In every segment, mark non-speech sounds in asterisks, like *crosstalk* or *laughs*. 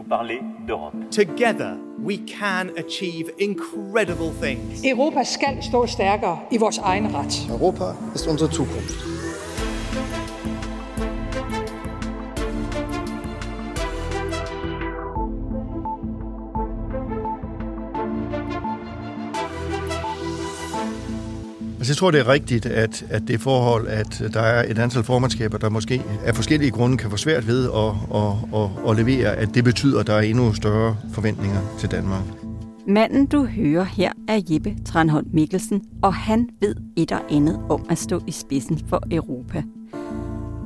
vous parler d'Europe. Together, we can achieve incredible things. Europa skal stå stærkere i vores egen ret. Europa ist unsere Zukunft. Altså, jeg tror, det er rigtigt, at, at det forhold, at der er et antal formandskaber, der måske af forskellige grunde kan få svært ved at, at, at, at levere, at det betyder, at der er endnu større forventninger til Danmark. Manden, du hører her, er Jeppe Tranholm Mikkelsen, og han ved et og andet om at stå i spidsen for Europa.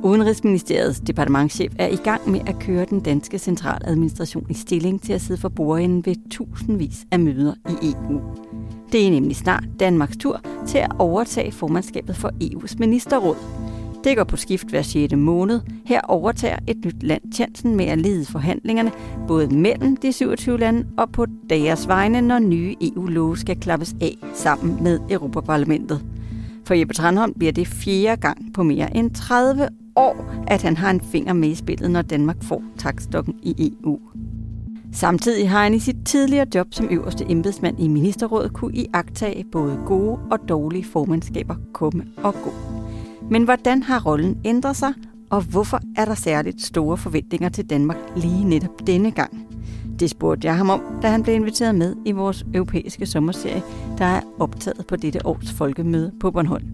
Udenrigsministeriets departementchef er i gang med at køre den danske centraladministration i stilling til at sidde for bordenden ved tusindvis af møder i EU. Det er nemlig snart Danmarks tur til at overtage formandskabet for EU's ministerråd. Det går på skift hver 6. måned. Her overtager et nyt land chancen med at lede forhandlingerne, både mellem de 27 lande og på deres vegne, når nye EU-love skal klappes af sammen med Europaparlamentet. For Jeppe Tranholm bliver det fjerde gang på mere end 30 år, at han har en finger med i spillet, når Danmark får takstokken i EU. Samtidig har han i sit tidligere job som øverste embedsmand i ministerrådet kunne iagtage både gode og dårlige formandskaber komme og gå. Men hvordan har rollen ændret sig, og hvorfor er der særligt store forventninger til Danmark lige netop denne gang? Det spurgte jeg ham om, da han blev inviteret med i vores europæiske sommerserie, der er optaget på dette års folkemøde på Bornholm.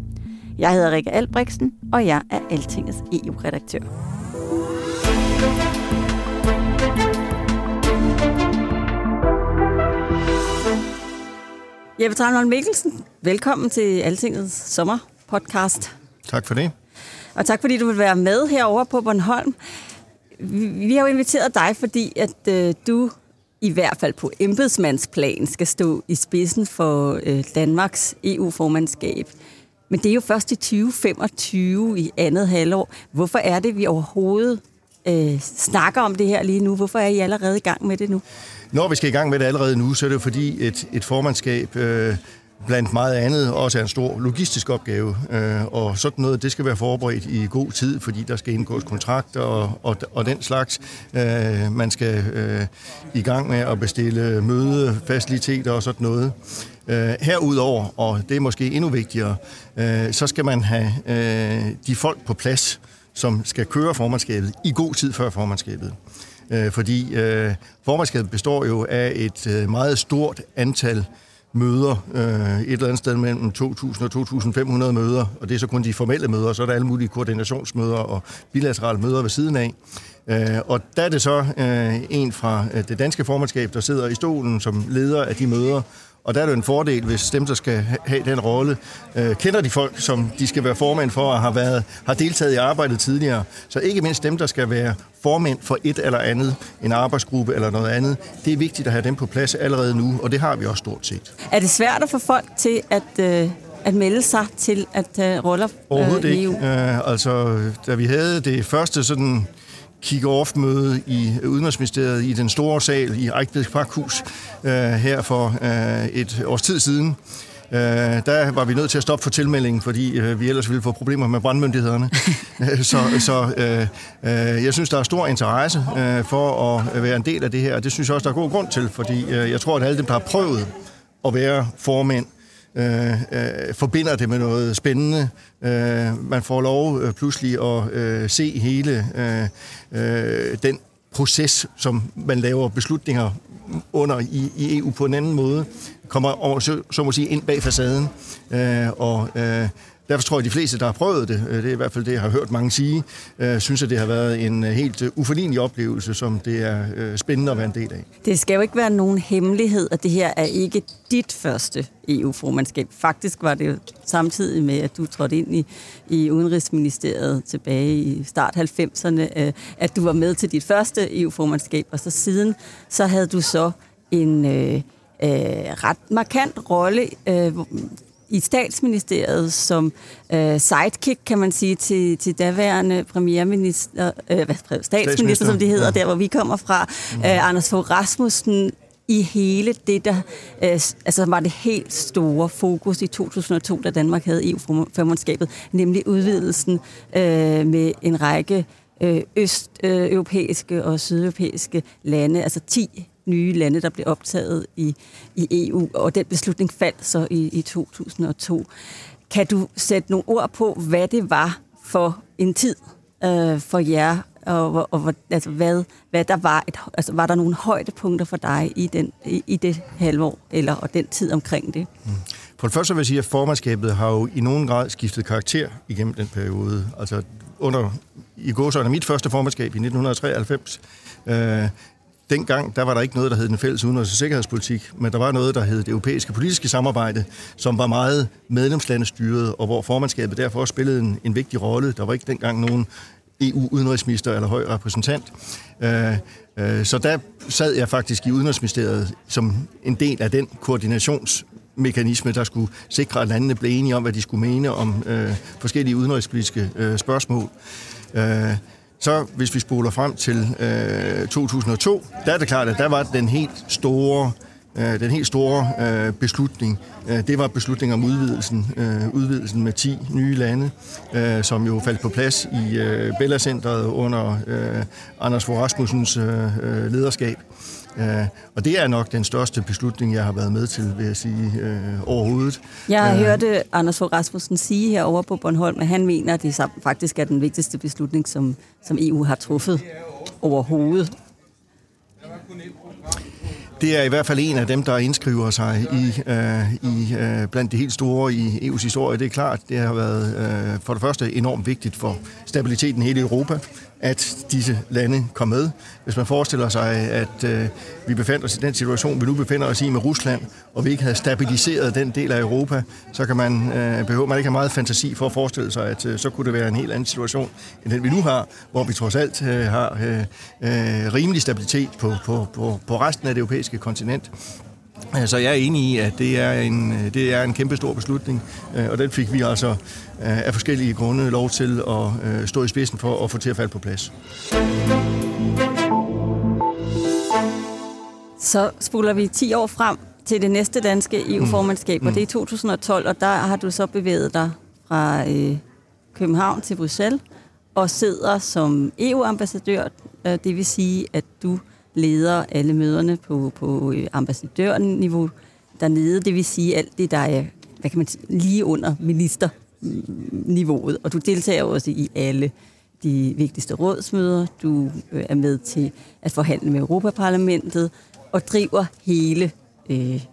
Jeg hedder Rikke Albrechtsen, og jeg er Altingets EU-redaktør. Jeppe Tranholm Mikkelsen, velkommen til Altingets sommerpodcast. Tak for det. Og tak fordi du vil være med herover på Bornholm. Vi har jo inviteret dig, fordi at øh, du i hvert fald på embedsmandsplan skal stå i spidsen for øh, Danmarks EU-formandskab. Men det er jo først i 2025 i andet halvår. Hvorfor er det, vi overhovedet øh, snakker om det her lige nu? Hvorfor er I allerede i gang med det nu? Når vi skal i gang med det allerede nu, så er det jo fordi et, et formandskab øh, blandt meget andet også er en stor logistisk opgave. Øh, og sådan noget, det skal være forberedt i god tid, fordi der skal indgås kontrakter og, og, og den slags. Øh, man skal øh, i gang med at bestille mødefaciliteter og sådan noget. Øh, herudover, og det er måske endnu vigtigere, øh, så skal man have øh, de folk på plads, som skal køre formandskabet i god tid før formandskabet. Øh, fordi øh, formandskabet består jo af et øh, meget stort antal møder, øh, et eller andet sted mellem 2.000 og 2.500 møder, og det er så kun de formelle møder, så er der alle mulige koordinationsmøder og bilaterale møder ved siden af. Øh, og der er det så øh, en fra øh, det danske formandskab, der sidder i stolen som leder af de møder, og der er det en fordel, hvis dem, der skal have den rolle, øh, kender de folk, som de skal være formand for og har, været, har deltaget i arbejdet tidligere. Så ikke mindst dem, der skal være formænd for et eller andet, en arbejdsgruppe eller noget andet. Det er vigtigt at have dem på plads allerede nu, og det har vi også stort set. Er det svært at få folk til at... Øh at melde sig til at uh, roller uh, Overhovedet ikke. Uh, altså, da vi havde det første sådan kick-off-møde i Udenrigsministeriet i den store sal i Ejkbeds Parkhus øh, her for øh, et års tid siden. Øh, der var vi nødt til at stoppe for tilmeldingen, fordi øh, vi ellers ville få problemer med brandmyndighederne. *laughs* så så øh, øh, jeg synes, der er stor interesse øh, for at være en del af det her, og det synes jeg også, der er god grund til, fordi øh, jeg tror, at alle dem, der har prøvet at være formænd, øh, Øh, øh, forbinder det med noget spændende. Øh, man får lov øh, pludselig at øh, se hele øh, øh, den proces, som man laver beslutninger under i, i EU på en anden måde, kommer over, så, så må sige ind bag facaden. Øh, og øh, derfor tror jeg, at de fleste, der har prøvet det, øh, det er i hvert fald det, jeg har hørt mange sige, øh, synes, at det har været en øh, helt uforlignelig oplevelse, som det er spændende at være en del af. Det skal jo ikke være nogen hemmelighed, at det her er ikke dit første EU-formandskab. Faktisk var det jo samtidig med, at du trådte ind i, i Udenrigsministeriet tilbage i start 90'erne, at du var med til dit første EU-formandskab, og så siden, så havde du så en øh, øh, ret markant rolle øh, i statsministeriet som øh, sidekick, kan man sige, til, til daværende premierminister, øh, hvad, statsminister, som det hedder, ja. der hvor vi kommer fra, mm. øh, Anders Fogh Rasmussen, i hele det, der øh, altså var det helt store fokus i 2002, da Danmark havde EU-formandskabet, nemlig udvidelsen øh, med en række øh, østeuropæiske øh, og sydeuropæiske lande, altså 10 nye lande, der blev optaget i, i EU, og den beslutning faldt så i, i 2002. Kan du sætte nogle ord på, hvad det var for en tid øh, for jer, og, og, og altså, hvad, hvad der var, et, altså, var der nogle højdepunkter for dig i, den, i, i det halvår, eller og den tid omkring det? Mm. For det første vil jeg sige, at formandskabet har jo i nogen grad skiftet karakter igennem den periode. Altså under, i går så er mit første formandskab i 1993, øh, dengang, der var der ikke noget, der hed den fælles udenrigs- og sikkerhedspolitik, men der var noget, der hed det europæiske politiske samarbejde, som var meget medlemslandestyret, og hvor formandskabet derfor spillede en, en vigtig rolle. Der var ikke dengang nogen EU-udenrigsminister eller høj repræsentant. Øh, øh, så der sad jeg faktisk i Udenrigsministeriet som en del af den koordinationsmekanisme, der skulle sikre, at landene blev enige om, hvad de skulle mene om øh, forskellige udenrigspolitiske øh, spørgsmål. Øh, så hvis vi spoler frem til øh, 2002, der er det klart, at der var den helt store øh, den helt store øh, beslutning, øh, det var beslutningen om udvidelsen, øh, udvidelsen med 10 nye lande, øh, som jo faldt på plads i øh, Bella Centeret under øh, Anders Fogh Rasmussens øh, øh lederskab. Uh, og det er nok den største beslutning, jeg har været med til, vil jeg sige, uh, overhovedet. Jeg uh, hørte Anders Fogh Rasmussen sige herovre på Bornholm, at han mener, at det faktisk er den vigtigste beslutning, som, som EU har truffet overhovedet. Det er i hvert fald en af dem, der indskriver sig i, uh, i uh, blandt de helt store i EU's historie. Det er klart, det har været uh, for det første enormt vigtigt for stabiliteten i hele Europa at disse lande kom med. Hvis man forestiller sig, at øh, vi befandt os i den situation, vi nu befinder os i med Rusland, og vi ikke havde stabiliseret den del af Europa, så kan man, øh, behøver man ikke have meget fantasi for at forestille sig, at øh, så kunne det være en helt anden situation, end den vi nu har, hvor vi trods alt øh, har øh, øh, rimelig stabilitet på, på, på, på resten af det europæiske kontinent. Så jeg er enig i, at det er en, det er en kæmpe stor beslutning, øh, og den fik vi altså øh, af forskellige grunde lov til at øh, stå i spidsen for at få til at falde på plads. Så spoler vi 10 år frem til det næste danske EU-formandskab, mm. og det er 2012, og der har du så bevæget dig fra øh, København til Bruxelles og sidder som EU-ambassadør. Det vil sige, at du leder alle møderne på, på øh, ambassadørniveau dernede. Det vil sige alt det, der er hvad kan man sige, lige under ministerniveauet. Og du deltager også i alle de vigtigste rådsmøder. Du øh, er med til at forhandle med Europaparlamentet og driver hele øh,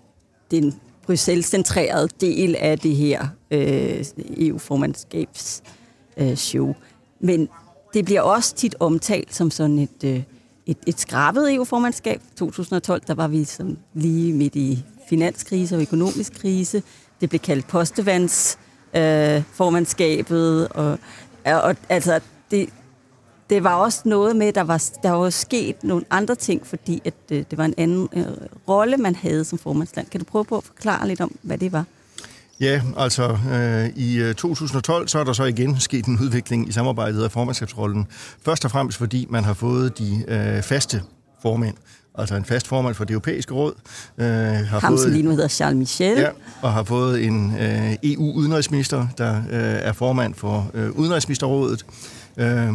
den Bruxelles-centrerede del af det her øh, EU-formandskabs øh, show. Men det bliver også tit omtalt som sådan et øh, et, et skrabet EU-formandskab. 2012, der var vi sådan lige midt i finanskrise og økonomisk krise. Det blev kaldt postevands øh, formandskabet, og, og altså, det, det var også noget med, der var, der var sket nogle andre ting, fordi at, øh, det var en anden øh, rolle, man havde som formandsland. Kan du prøve på at forklare lidt om, hvad det var? Ja, altså øh, i 2012 øh, så er der så igen sket en udvikling i samarbejdet af formandskabsrollen. Først og fremmest fordi man har fået de øh, faste formænd, altså en fast formand for det europæiske råd. Øh, har Ham, fået, lige nu hedder Charles Michel. Ja, og har fået en øh, EU-udenrigsminister, der øh, er formand for øh, Udenrigsministerrådet. Øh,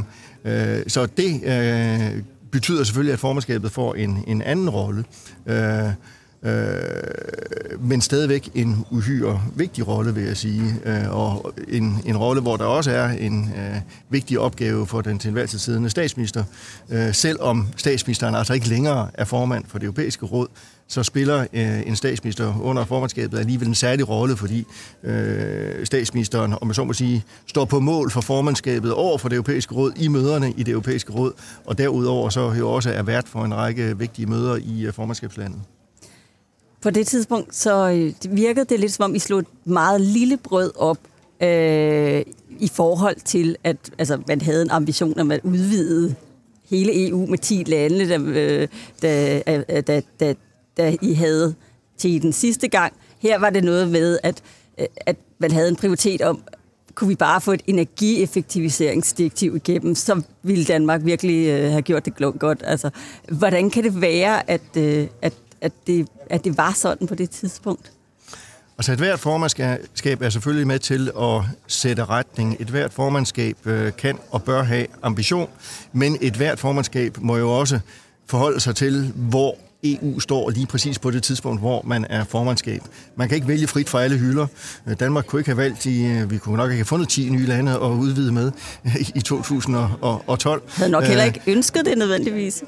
øh, så det øh, betyder selvfølgelig, at formandskabet får en, en anden rolle. Øh, Øh, men stadigvæk en uhyre vigtig rolle, vil jeg sige, øh, og en, en rolle, hvor der også er en øh, vigtig opgave for den til enhver tid siddende statsminister. Øh, selvom statsministeren altså ikke længere er formand for det europæiske råd, så spiller øh, en statsminister under formandskabet alligevel en særlig rolle, fordi øh, statsministeren, om man så må sige, står på mål for formandskabet over for det europæiske råd i møderne i det europæiske råd, og derudover så jo også er vært for en række vigtige møder i øh, formandskabslandet. På det tidspunkt så øh, virkede det lidt som om, I slog et meget lille brød op øh, i forhold til, at altså, man havde en ambition om at udvide hele EU med 10 lande, da, øh, da, øh, da, da, da I havde til den sidste gang. Her var det noget med, at, øh, at man havde en prioritet om, kunne vi bare få et energieffektiviseringsdirektiv igennem, så ville Danmark virkelig øh, have gjort det godt. Altså, hvordan kan det være, at, øh, at, at, det, at det var sådan på det tidspunkt? Altså et hvert formandskab er selvfølgelig med til at sætte retning. Et hvert formandskab øh, kan og bør have ambition, men et hvert formandskab må jo også forholde sig til, hvor EU står lige præcis på det tidspunkt, hvor man er formandskab. Man kan ikke vælge frit fra alle hylder. Øh, Danmark kunne ikke have valgt, i, øh, vi kunne nok ikke have fundet 10 nye lande at udvide med i 2012. Havde nok heller ikke ønsket det nødvendigvis.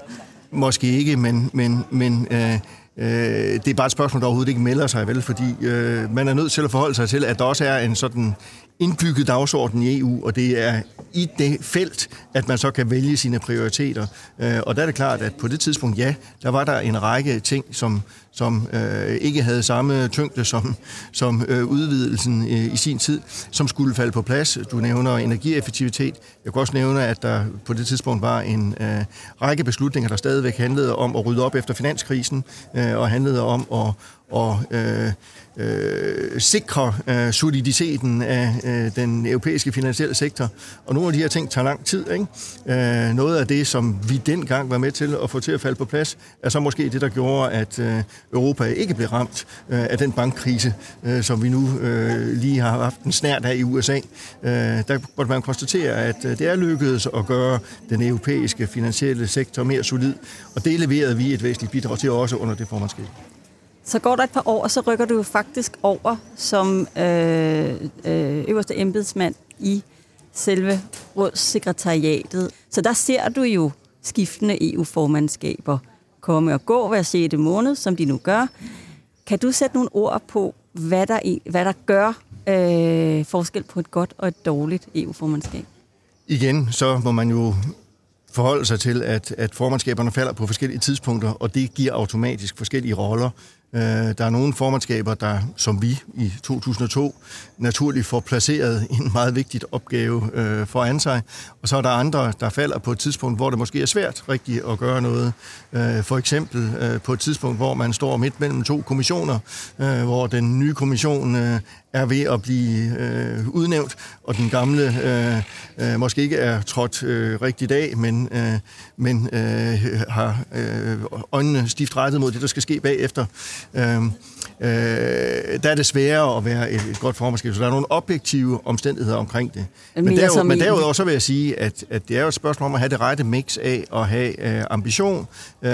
Måske ikke, men, men, men øh, Øh, det er bare et spørgsmål, der overhovedet ikke melder sig, vel? Fordi øh, man er nødt til at forholde sig til, at der også er en sådan indbygget dagsorden i EU, og det er i det felt, at man så kan vælge sine prioriteter. Øh, og der er det klart, at på det tidspunkt, ja, der var der en række ting, som, som øh, ikke havde samme tyngde som, som øh, udvidelsen øh, i sin tid, som skulle falde på plads. Du nævner energieffektivitet. Jeg kan også nævne, at der på det tidspunkt var en øh, række beslutninger, der stadigvæk handlede om at rydde op efter finanskrisen, øh, og handlede om at og øh, øh, sikre øh, soliditeten af øh, den europæiske finansielle sektor. Og nogle af de her ting tager lang tid. Ikke? Øh, noget af det, som vi dengang var med til at få til at falde på plads, er så måske det, der gjorde, at øh, Europa ikke blev ramt øh, af den bankkrise, øh, som vi nu øh, lige har haft en snært af i USA. Øh, der måtte man konstatere, at øh, det er lykkedes at gøre den europæiske finansielle sektor mere solid, og det leverede vi et væsentligt bidrag til også under det formandskab. Så går der et par år, og så rykker du faktisk over som øh, øh, øverste embedsmand i selve rådssekretariatet. Så der ser du jo skiftende EU-formandskaber komme og gå hver 6. måned, som de nu gør. Kan du sætte nogle ord på, hvad der, e, hvad der gør øh, forskel på et godt og et dårligt EU-formandskab? Igen, så må man jo forholde sig til, at, at formandskaberne falder på forskellige tidspunkter, og det giver automatisk forskellige roller. Øh, der er nogle formandskaber, der som vi i 2002 naturligt får placeret en meget vigtig opgave øh, foran sig, og så er der andre, der falder på et tidspunkt, hvor det måske er svært rigtigt at gøre noget. Øh, for eksempel øh, på et tidspunkt, hvor man står midt mellem to kommissioner, øh, hvor den nye kommission øh, er ved at blive øh, udnævnt, og den gamle øh, øh, måske ikke er trådt øh, rigtigt af, men, øh, men øh, har øh, øjnene stift rettet mod det, der skal ske bagefter. Øh, øh, der er det sværere at være et, et godt formandskab, så der er nogle objektive omstændigheder omkring det. Men, derudover, men derudover så vil jeg sige, at, at det er jo et spørgsmål om at have det rette mix af at have øh, ambition, øh,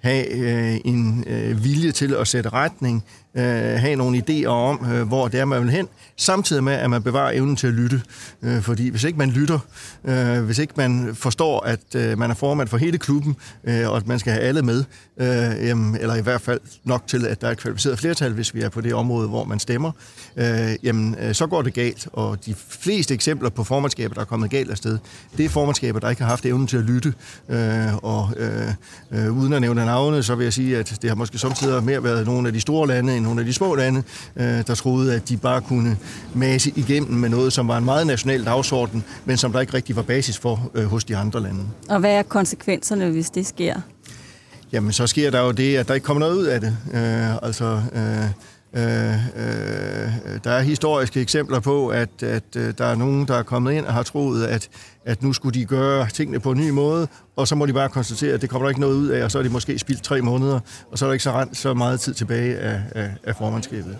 have øh, en øh, vilje til at sætte retning, øh, have nogle idéer om, øh, hvor det er, man vil hen, samtidig med, at man bevarer evnen til at lytte. Øh, fordi hvis ikke man lytter, øh, hvis ikke man forstår, at øh, man er formand for hele klubben, øh, og at man skal have alle med, øh, jamen, eller i hvert fald nok til, at der er et kvalificeret flertal, hvis vi er på det område, hvor man stemmer, øh, jamen, øh, så går det galt. Og de fleste eksempler på formandskaber, der er kommet galt afsted, det er formandskaber, der ikke har haft evnen til at lytte. Øh, og øh, øh, uden at nævne navne, så vil jeg sige, at det har måske samtidig mere været nogle af de store lande end nogle af de små lande, øh, der troede, at de bare kunne mase igennem med noget, som var en meget national dagsorden, men som der ikke rigtig var basis for øh, hos de andre lande. Og hvad er konsekvenserne, hvis det sker? Jamen, så sker der jo det, at der ikke kommer noget ud af det. Øh, altså... Øh, Øh, øh, der er historiske eksempler på, at, at øh, der er nogen, der er kommet ind og har troet, at, at nu skulle de gøre tingene på en ny måde, og så må de bare konstatere, at det kommer der ikke noget ud af, og så er de måske spildt tre måneder, og så er der ikke så, rent, så meget tid tilbage af, af, af formandskabet.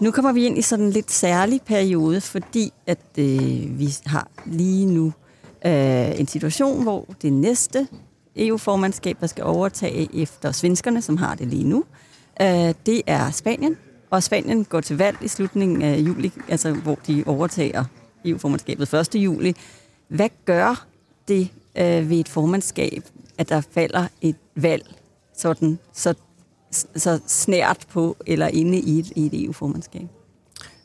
Nu kommer vi ind i sådan en lidt særlig periode, fordi at øh, vi har lige nu øh, en situation, hvor det næste EU-formandskab, der skal overtage efter svenskerne, som har det lige nu. Øh, det er Spanien, og Spanien går til valg i slutningen af juli, altså hvor de overtager EU-formandskabet 1. juli. Hvad gør det øh, ved et formandskab, at der falder et valg sådan, så, så snært på eller inde i et, i et EU-formandskab?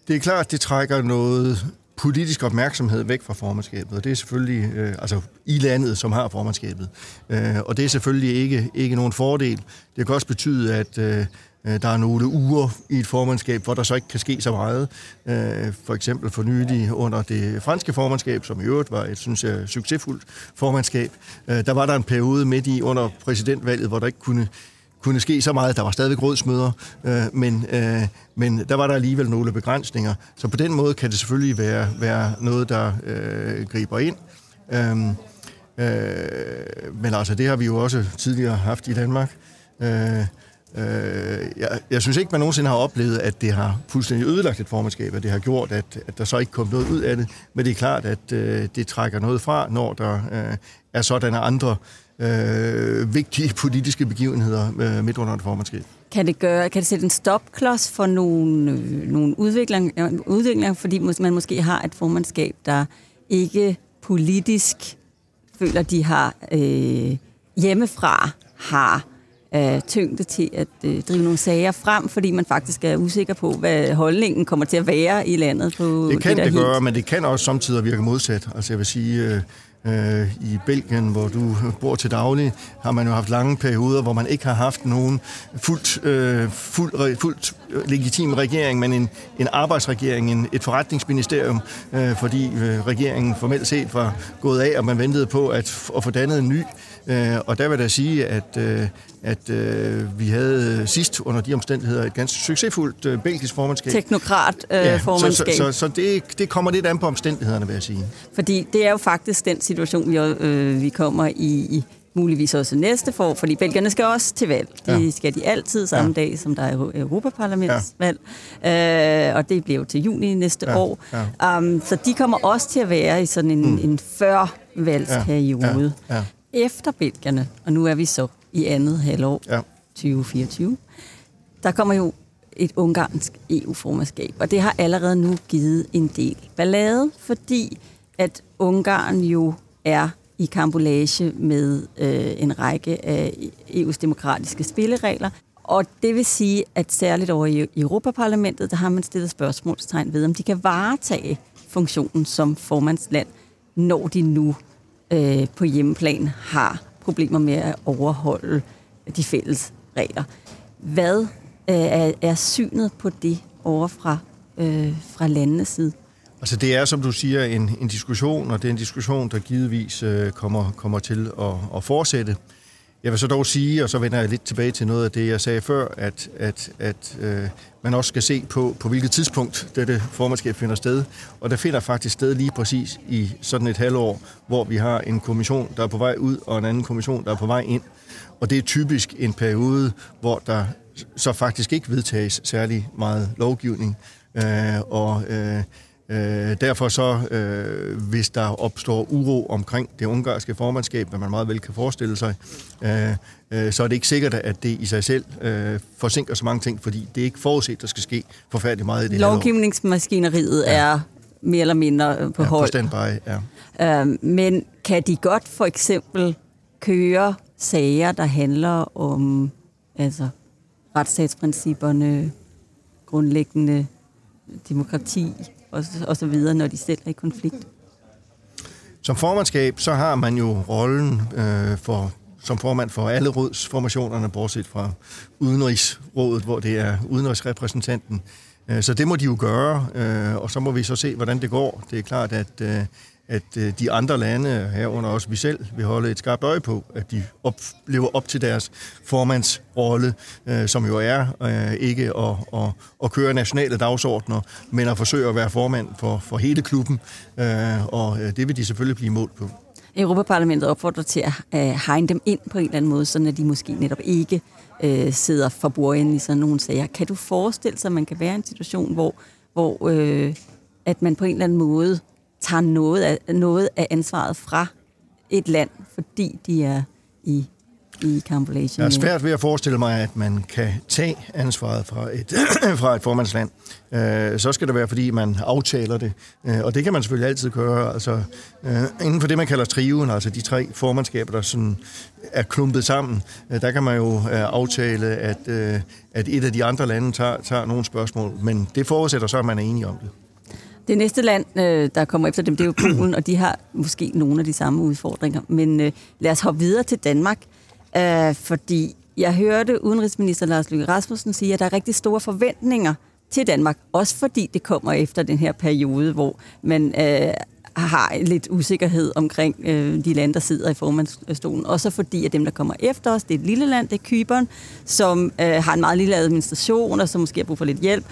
Det er klart, det trækker noget politisk opmærksomhed væk fra formandskabet, og det er selvfølgelig øh, altså i landet, som har formandskabet. Øh, og det er selvfølgelig ikke, ikke nogen fordel. Det kan også betyde, at øh, Øh, der er nogle uger i et formandskab, hvor der så ikke kan ske så meget. Øh, for eksempel for nylig under det franske formandskab, som i øvrigt var et, synes jeg, succesfuldt formandskab. Øh, der var der en periode midt i under præsidentvalget, hvor der ikke kunne kunne ske så meget. Der var stadigvæk rådsmøder, øh, men, øh, men der var der alligevel nogle begrænsninger. Så på den måde kan det selvfølgelig være, være noget, der øh, griber ind. Øhm, øh, men altså, det har vi jo også tidligere haft i Danmark. Øh, Øh, jeg, jeg synes ikke, man nogensinde har oplevet, at det har fuldstændig ødelagt et formandskab, at det har gjort, at, at der så ikke kom noget ud af det. Men det er klart, at øh, det trækker noget fra, når der øh, er sådanne andre øh, vigtige politiske begivenheder øh, midt under et formandskab. Kan det, gøre, kan det sætte en stopklods for nogle, øh, nogle udvikling, øh, udviklinger, fordi man måske har et formandskab, der ikke politisk føler, de har øh, hjemmefra har øh, tyngde til at øh, drive nogle sager frem, fordi man faktisk er usikker på, hvad holdningen kommer til at være i landet. På det kan det, det gøre, men det kan også samtidig virke modsat. Altså jeg vil sige, øh, Øh, I Belgien, hvor du bor til daglig, har man jo haft lange perioder, hvor man ikke har haft nogen fuldt, øh, fuldt, fuldt legitim regering, men en, en arbejdsregering, en, et forretningsministerium, øh, fordi øh, regeringen formelt set var gået af, og man ventede på at, at få dannet en ny. Øh, og der vil jeg sige, at, øh, at øh, vi havde sidst under de omstændigheder et ganske succesfuldt øh, belgisk formandskab. Teknokrat-formandskab. Øh, ja, så så, så det, det kommer lidt an på omstændighederne, vil jeg sige. Fordi det er jo faktisk den situation, vi, øh, vi kommer i, i muligvis også næste for, fordi belgierne skal også til valg. Det ja. skal de altid samme ja. dag, som der er Europaparlamentsvalg. Ja. Øh, og det bliver jo til juni næste ja. år. Ja. Um, så de kommer også til at være i sådan en, mm. en før-valgsperiode. Ja. Ja. Efter belgierne, og nu er vi så i andet halvår ja. 2024, der kommer jo et ungarsk EU-formandskab, og det har allerede nu givet en del ballade, fordi at Ungarn jo er i kambolage med øh, en række af EU's demokratiske spilleregler. Og det vil sige, at særligt over i Europaparlamentet, der har man stillet spørgsmålstegn ved, om de kan varetage funktionen som formandsland, når de nu øh, på hjemmeplan har problemer med at overholde de fælles regler. Hvad øh, er, er synet på det over fra, øh, fra landenes side? Altså det er, som du siger, en, en diskussion, og det er en diskussion, der givetvis øh, kommer, kommer til at, at fortsætte. Jeg vil så dog sige, og så vender jeg lidt tilbage til noget af det, jeg sagde før, at, at, at øh, man også skal se på, på hvilket tidspunkt dette formandskab finder sted. Og der finder faktisk sted lige præcis i sådan et halvår, hvor vi har en kommission, der er på vej ud, og en anden kommission, der er på vej ind. Og det er typisk en periode, hvor der så faktisk ikke vedtages særlig meget lovgivning. Øh, og øh, Øh, derfor så, øh, hvis der opstår uro omkring det ungarske formandskab, hvad man meget vel kan forestille sig, øh, øh, så er det ikke sikkert, at det i sig selv øh, forsinker så mange ting, fordi det er ikke forudset, der skal ske forfærdeligt meget i det Lovgivningsmaskineriet ja. er mere eller mindre på ja, hold. På standby, ja. Øh, men kan de godt for eksempel køre sager, der handler om altså, retsstatsprincipperne, grundlæggende demokrati, og, og så videre, når de selv er i konflikt? Som formandskab, så har man jo rollen øh, for som formand for alle rådsformationerne, bortset fra Udenrigsrådet, hvor det er udenrigsrepræsentanten. Øh, så det må de jo gøre, øh, og så må vi så se, hvordan det går. Det er klart, at øh, at øh, de andre lande, herunder også vi selv, vil holde et skarpt øje på, at de op, lever op til deres formandsrolle, øh, som jo er øh, ikke at, at, at køre nationale dagsordner, men at forsøge at være formand for, for hele klubben, øh, og øh, det vil de selvfølgelig blive målt på. Europaparlamentet opfordrer til at øh, hegne dem ind på en eller anden måde, så at de måske netop ikke øh, sidder for bordenden i sådan nogle sager. Kan du forestille sig, at man kan være i en situation, hvor, hvor øh, at man på en eller anden måde tager noget af, noget af ansvaret fra et land, fordi de er i i kampolation. Jeg er svært ved at forestille mig, at man kan tage ansvaret fra et, *clears throat* fra et formandsland. Øh, så skal det være, fordi man aftaler det. Øh, og det kan man selvfølgelig altid gøre. Altså, øh, inden for det, man kalder triven, altså de tre formandskaber, der sådan er klumpet sammen, øh, der kan man jo øh, aftale, at, øh, at et af de andre lande tager, tager nogle spørgsmål. Men det forudsætter så, at man er enige om det. Det næste land, øh, der kommer efter dem, det er jo Polen, og de har måske nogle af de samme udfordringer. Men øh, lad os hoppe videre til Danmark. Øh, fordi jeg hørte udenrigsminister Lars Løkke Rasmussen sige, at der er rigtig store forventninger til Danmark, også fordi det kommer efter den her periode, hvor man øh, har lidt usikkerhed omkring øh, de lande, der sidder i formandsstolen. Også fordi, at dem, der kommer efter os, det er et lille land, det er Kyberen, som øh, har en meget lille administration, og som måske har brug for lidt hjælp.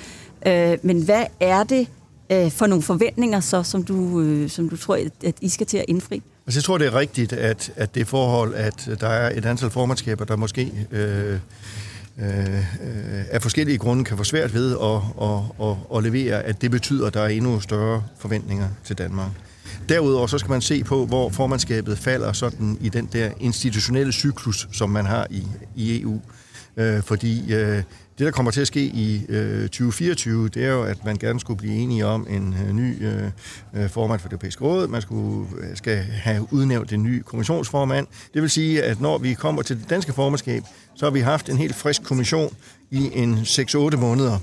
Øh, men hvad er det øh, for nogle forventninger så, som du, øh, som du tror, at, at I skal til at indfri? Altså, jeg tror, det er rigtigt, at, at det forhold, at der er et antal formandskaber, der måske øh, øh, øh, af forskellige grunde kan få svært ved at, at, at, at levere, at det betyder, at der er endnu større forventninger til Danmark. Derudover så skal man se på, hvor formandskabet falder sådan i den der institutionelle cyklus, som man har i, i EU. Øh, Øh, fordi øh, det, der kommer til at ske i øh, 2024, det er jo, at man gerne skulle blive enige om en øh, ny øh, øh formand for det europæiske råd. Man skulle, øh, skal have udnævnt en ny kommissionsformand. Det vil sige, at når vi kommer til det danske formandskab, så har vi haft en helt frisk kommission i en 6-8 måneder.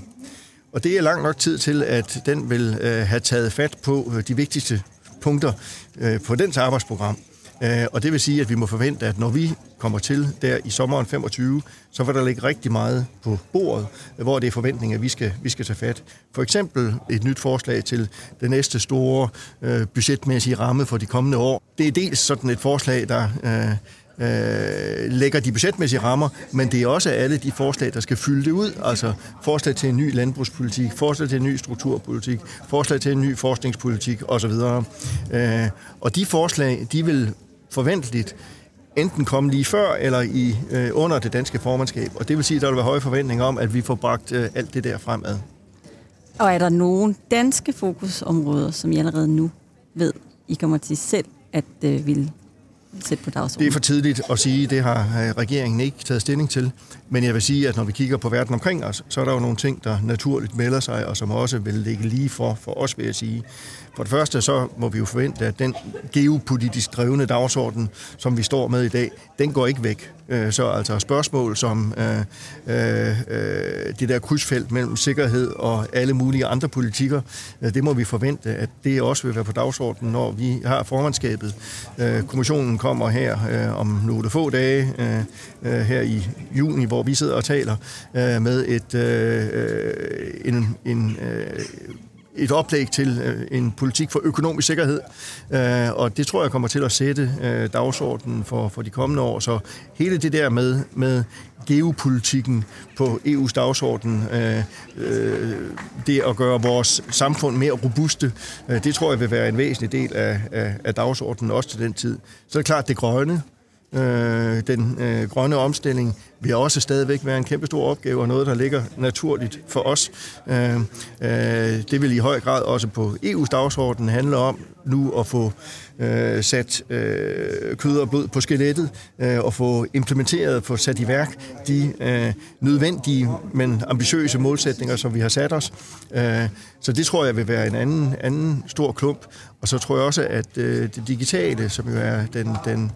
Og det er lang nok tid til, at den vil øh, have taget fat på øh, de vigtigste punkter øh, på dens arbejdsprogram. Øh, og det vil sige, at vi må forvente, at når vi kommer til der i sommeren 25, så vil der ligge rigtig meget på bordet, hvor det er forventninger, at vi skal, vi skal tage fat. For eksempel et nyt forslag til den næste store øh, budgetmæssige ramme for de kommende år. Det er dels sådan et forslag, der øh, øh, lægger de budgetmæssige rammer, men det er også alle de forslag, der skal fylde det ud. Altså forslag til en ny landbrugspolitik, forslag til en ny strukturpolitik, forslag til en ny forskningspolitik osv. Øh, og de forslag, de vil forventeligt enten komme lige før eller i øh, under det danske formandskab. Og det vil sige, at der vil være høje forventninger om, at vi får bragt øh, alt det der fremad. Og er der nogle danske fokusområder, som I allerede nu ved, I kommer til selv at øh, ville sætte på dagsordenen? Det er for tidligt at sige, det har øh, regeringen ikke taget stilling til. Men jeg vil sige, at når vi kigger på verden omkring os, så er der jo nogle ting, der naturligt melder sig, og som også vil ligge lige for, for os, vil jeg sige. For det første så må vi jo forvente, at den geopolitisk drevne dagsorden, som vi står med i dag, den går ikke væk. Øh, så altså spørgsmål som øh, øh, øh, det der krydsfelt mellem sikkerhed og alle mulige andre politikker, det må vi forvente, at det også vil være på dagsordenen, når vi har formandskabet. Øh, kommissionen kommer her øh, om nogle få dage, øh, øh, her i juni, hvor vi sidder og taler øh, med et, øh, øh, en, en øh, et oplæg til øh, en politik for økonomisk sikkerhed, øh, og det tror jeg kommer til at sætte øh, dagsordenen for, for de kommende år. Så hele det der med, med geopolitikken på EU's dagsorden, øh, øh, det at gøre vores samfund mere robuste, øh, det tror jeg vil være en væsentlig del af, af, af dagsordenen også til den tid. Så er det klart, det grønne, øh, den øh, grønne omstilling vil også stadigvæk være en kæmpe stor opgave, og noget, der ligger naturligt for os. Øh, øh, det vil i høj grad også på EU's dagsorden handle om nu at få øh, sat øh, kød og blod på skelettet, øh, og få implementeret, få sat i værk de øh, nødvendige, men ambitiøse målsætninger, som vi har sat os. Øh, så det tror jeg vil være en anden, anden stor klump. Og så tror jeg også, at øh, det digitale, som jo er den, den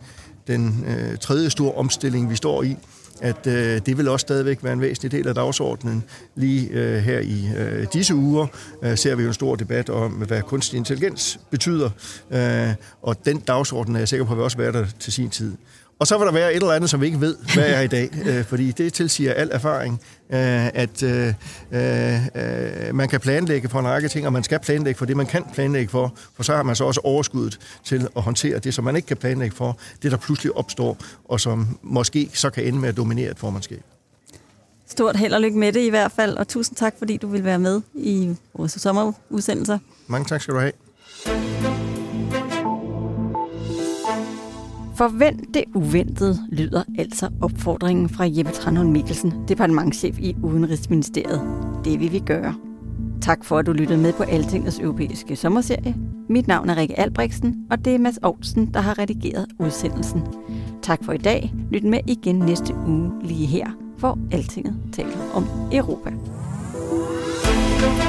den øh, tredje store omstilling, vi står i, at øh, det vil også stadigvæk være en væsentlig del af dagsordenen. Lige øh, her i øh, disse uger øh, ser vi jo en stor debat om, hvad kunstig intelligens betyder, øh, og den dagsorden er jeg sikker på, vil også være der til sin tid. Og så vil der være et eller andet, som vi ikke ved, hvad er i dag, *laughs* øh, fordi det tilsiger al erfaring, øh, at øh, øh, man kan planlægge for en række ting, og man skal planlægge for det, man kan planlægge for, for så har man så også overskuddet til at håndtere det, som man ikke kan planlægge for, det der pludselig opstår, og som måske så kan ende med at dominere et formandskab. Stort held og lykke med det i hvert fald, og tusind tak, fordi du vil være med i vores sommerudsendelser. Mange tak skal du have. Forvent det uventede, lyder altså opfordringen fra Jeppe Tranholm Mikkelsen, departementchef i Udenrigsministeriet. Det vil vi gøre. Tak for, at du lyttede med på Altingets europæiske sommerserie. Mit navn er Rikke Albrechtsen, og det er Mads Aarhusen, der har redigeret udsendelsen. Tak for i dag. Lyt med igen næste uge lige her, hvor Altinget taler om Europa. thank you